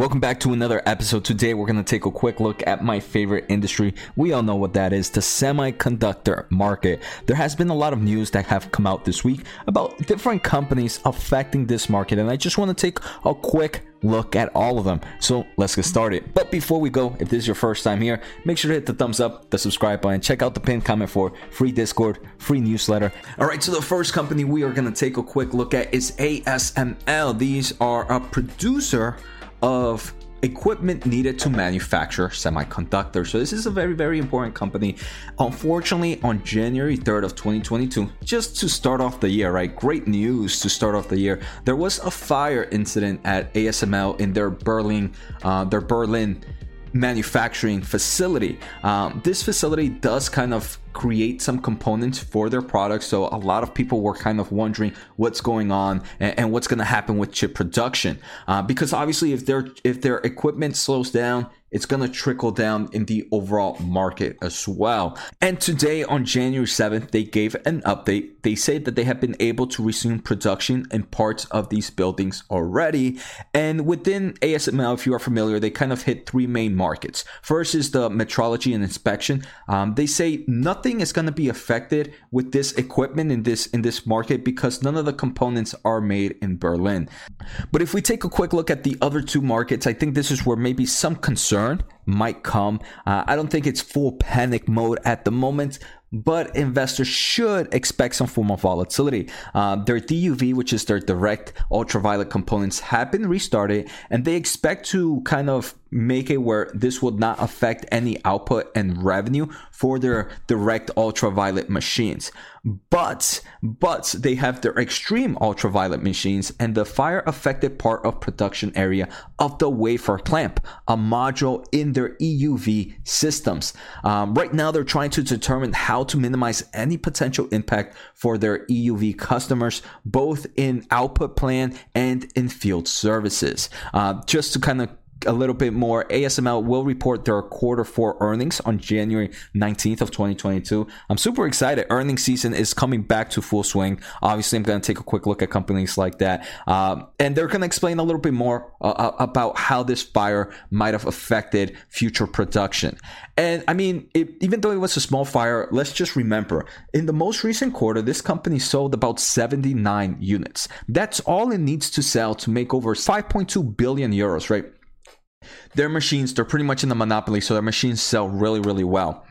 Welcome back to another episode. Today, we're going to take a quick look at my favorite industry. We all know what that is the semiconductor market. There has been a lot of news that have come out this week about different companies affecting this market, and I just want to take a quick look at all of them. So let's get started. But before we go, if this is your first time here, make sure to hit the thumbs up, the subscribe button, check out the pinned comment for free Discord, free newsletter. All right, so the first company we are going to take a quick look at is ASML. These are a producer of equipment needed to manufacture semiconductors. So this is a very very important company. Unfortunately, on January 3rd of 2022, just to start off the year, right? Great news to start off the year. There was a fire incident at ASML in their Berlin uh, their Berlin manufacturing facility. Um, this facility does kind of create some components for their products. So a lot of people were kind of wondering what's going on and, and what's going to happen with chip production, uh, because obviously if their if their equipment slows down, it's going to trickle down in the overall market as well. And today, on January 7th, they gave an update. They say that they have been able to resume production in parts of these buildings already. And within ASML, if you are familiar, they kind of hit three main markets. First is the metrology and inspection. Um, they say nothing is going to be affected with this equipment in this in this market because none of the components are made in Berlin. But if we take a quick look at the other two markets, I think this is where maybe some concern might come. Uh, I don't think it's full panic mode at the moment, but investors should expect some form of volatility. Uh, their DUV, which is their direct ultraviolet components, have been restarted, and they expect to kind of make it where this would not affect any output and revenue for their direct ultraviolet machines. But, but they have their extreme ultraviolet machines and the fire affected part of production area of the wafer clamp, a module in their EUV systems. Um, right now, they're trying to determine how to minimize any potential impact for their EUV customers, both in output plan and in field services. Uh, just to kind of a little bit more, ASML will report their quarter four earnings on January 19th of 2022. I'm super excited. Earnings season is coming back to full swing. Obviously, I'm going to take a quick look at companies like that. Um, and they're going to explain a little bit more uh, uh, about how this fire might have affected future production. And I mean, it, even though it was a small fire, let's just remember in the most recent quarter, this company sold about 79 units. That's all it needs to sell to make over 5.2 billion euros, right? Their machines, they're pretty much in the monopoly, so their machines sell really, really well.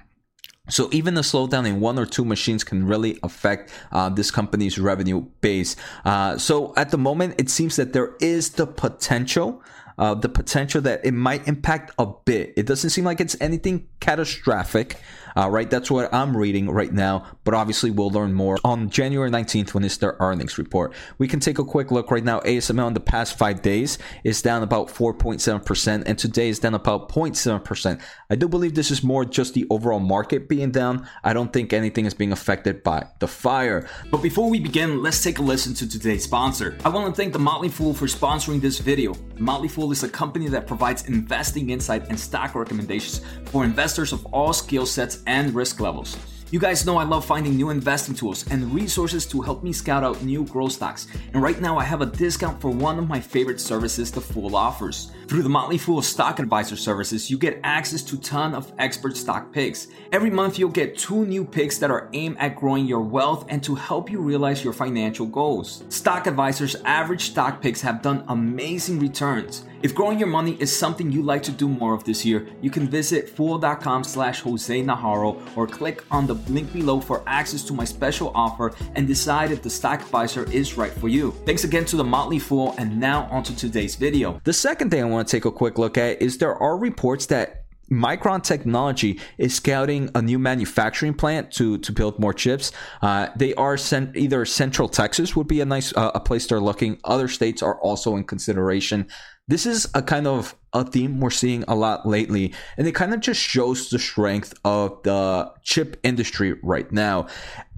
So even a slowdown in one or two machines can really affect uh, this company's revenue base. Uh, so at the moment, it seems that there is the potential uh, the potential that it might impact a bit. It doesn't seem like it's anything catastrophic, uh, right? That's what I'm reading right now, but obviously we'll learn more on January 19th when it's their earnings report. We can take a quick look right now. ASML in the past five days is down about 4.7%, and today is down about 0.7%. I do believe this is more just the overall market being down. I don't think anything is being affected by the fire. But before we begin, let's take a listen to today's sponsor. I want to thank the Motley Fool for sponsoring this video. Motley Fool is a company that provides investing insight and stock recommendations for investors of all skill sets and risk levels. You guys know I love finding new investing tools and resources to help me scout out new growth stocks. And right now I have a discount for one of my favorite services the Fool offers. Through the Motley Fool Stock Advisor services, you get access to ton of expert stock picks. Every month you'll get two new picks that are aimed at growing your wealth and to help you realize your financial goals. Stock Advisor's average stock picks have done amazing returns. If growing your money is something you like to do more of this year, you can visit fool.com slash Jose Najarro or click on the link below for access to my special offer and decide if the stock advisor is right for you. Thanks again to the Motley Fool and now onto today's video. The second thing I want to take a quick look at is there are reports that Micron Technology is scouting a new manufacturing plant to to build more chips. Uh, they are sent either Central Texas would be a nice uh, a place they're looking. Other states are also in consideration. This is a kind of a theme we're seeing a lot lately, and it kind of just shows the strength of the chip industry right now.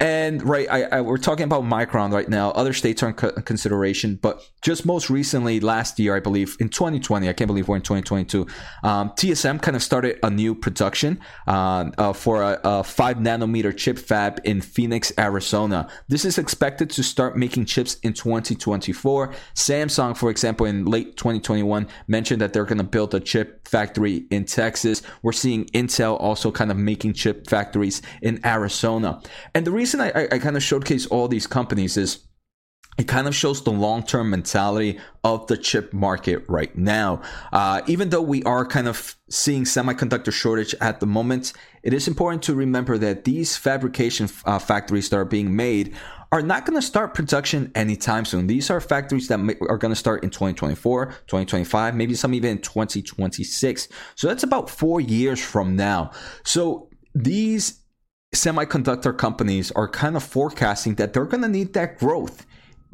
And right, I, I, we're talking about Micron right now. Other states are in co- consideration, but just most recently, last year, I believe, in 2020, I can't believe we're in 2022. Um, TSM kind of started a new production uh, uh, for a, a five nanometer chip fab in Phoenix, Arizona. This is expected to start making chips in 2024. Samsung, for example, in late 2021, mentioned that they're going to build a chip factory in Texas. We're seeing Intel also kind of making chip factories in Arizona. And the reason I, I, I kind of showcase all these companies is it kind of shows the long term mentality of the chip market right now. Uh, even though we are kind of seeing semiconductor shortage at the moment, it is important to remember that these fabrication uh, factories that are being made are not going to start production anytime soon. These are factories that are going to start in 2024, 2025, maybe some even in 2026. So that's about four years from now. So these semiconductor companies are kind of forecasting that they're going to need that growth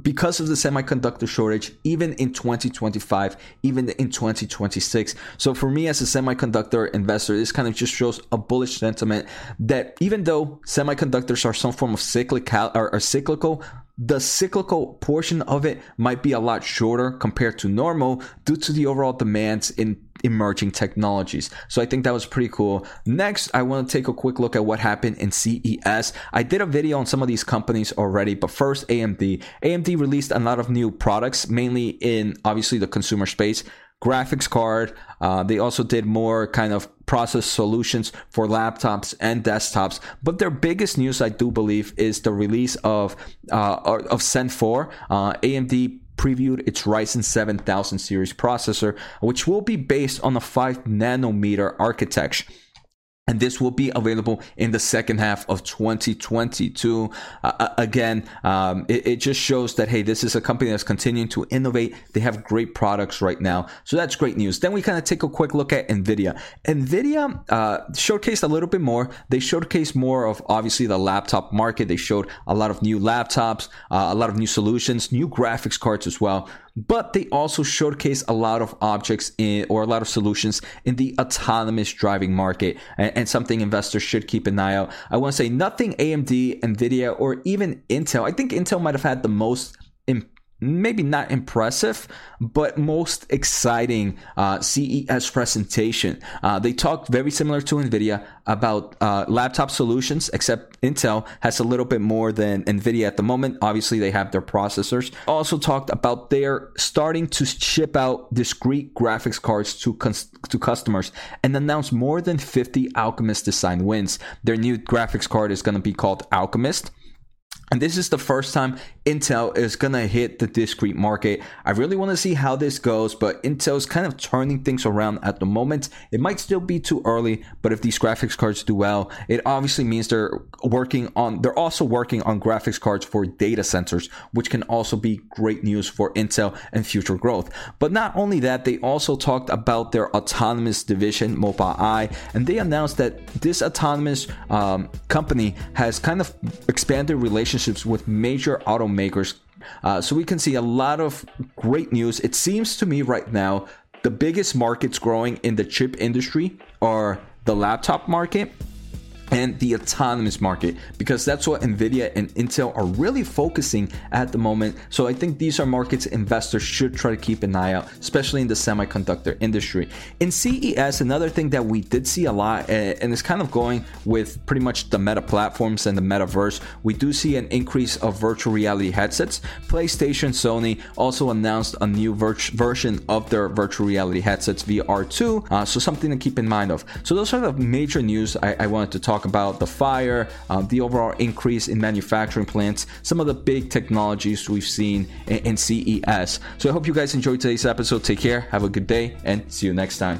because of the semiconductor shortage, even in 2025, even in 2026. So for me as a semiconductor investor, this kind of just shows a bullish sentiment that even though semiconductors are some form of cyclical or, cyclical, the cyclical portion of it might be a lot shorter compared to normal due to the overall demands in emerging technologies. So I think that was pretty cool. Next, I want to take a quick look at what happened in CES. I did a video on some of these companies already, but first AMD. AMD released a lot of new products, mainly in obviously the consumer space graphics card. Uh, they also did more kind of process solutions for laptops and desktops. But their biggest news, I do believe, is the release of uh, of Zen 4. Uh, AMD previewed its Ryzen 7000 series processor, which will be based on a 5 nanometer architecture and this will be available in the second half of 2022. Uh, uh, again, um, it, it, just shows that hey, this is a company that's continuing to innovate. They have great products right now, so that's great news. Then we kind of take a quick look at Nvidia. Nvidia uh, showcased a little bit more. They showcased more of obviously the laptop market. They showed a lot of new laptops, uh, a lot of new solutions, new graphics cards as well but they also showcase a lot of objects in, or a lot of solutions in the autonomous driving market and, and something investors should keep an eye out. I want to say nothing AMD, Nvidia, or even Intel. I think Intel might have had the most maybe not impressive, but most exciting uh, CES presentation. Uh, they talked very similar to NVIDIA about uh, laptop solutions, except Intel has a little bit more than NVIDIA at the moment. Obviously, they have their processors. Also talked about their starting to ship out discrete graphics cards to, cons- to customers and announced more than 50 Alchemist design wins. Their new graphics card is going to be called Alchemist. And this is the first time Intel is going to hit the discrete market. I really want to see how this goes, but Intel's kind of turning things around at the moment. It might still be too early, but if these graphics cards do well, it obviously means they're working on, they're also working on graphics cards for data centers, which can also be great news for Intel and future growth. But not only that, they also talked about their autonomous division, Mobileye, and they announced that this autonomous um, company has kind of expanded relations relationships with major automakers. Uh, so we can see a lot of great news. It seems to me right now the biggest markets growing in the chip industry are the laptop market and the autonomous market because that's what Nvidia and Intel are really focusing at the moment. So I think these are markets investors should try to keep an eye out, especially in the semiconductor industry. In CES, another thing that we did see a lot, and it's kind of going with pretty much the meta platforms and the metaverse, we do see an increase of virtual reality headsets. PlayStation, Sony also announced a new vir- version of their virtual reality headsets, VR2. Uh, so something to keep in mind of. So those are the major news I, I wanted to talk talk about the fire, uh, the overall increase in manufacturing plants, some of the big technologies we've seen in, in CES. So I hope you guys enjoyed today's episode. Take care, have a good day, and see you next time.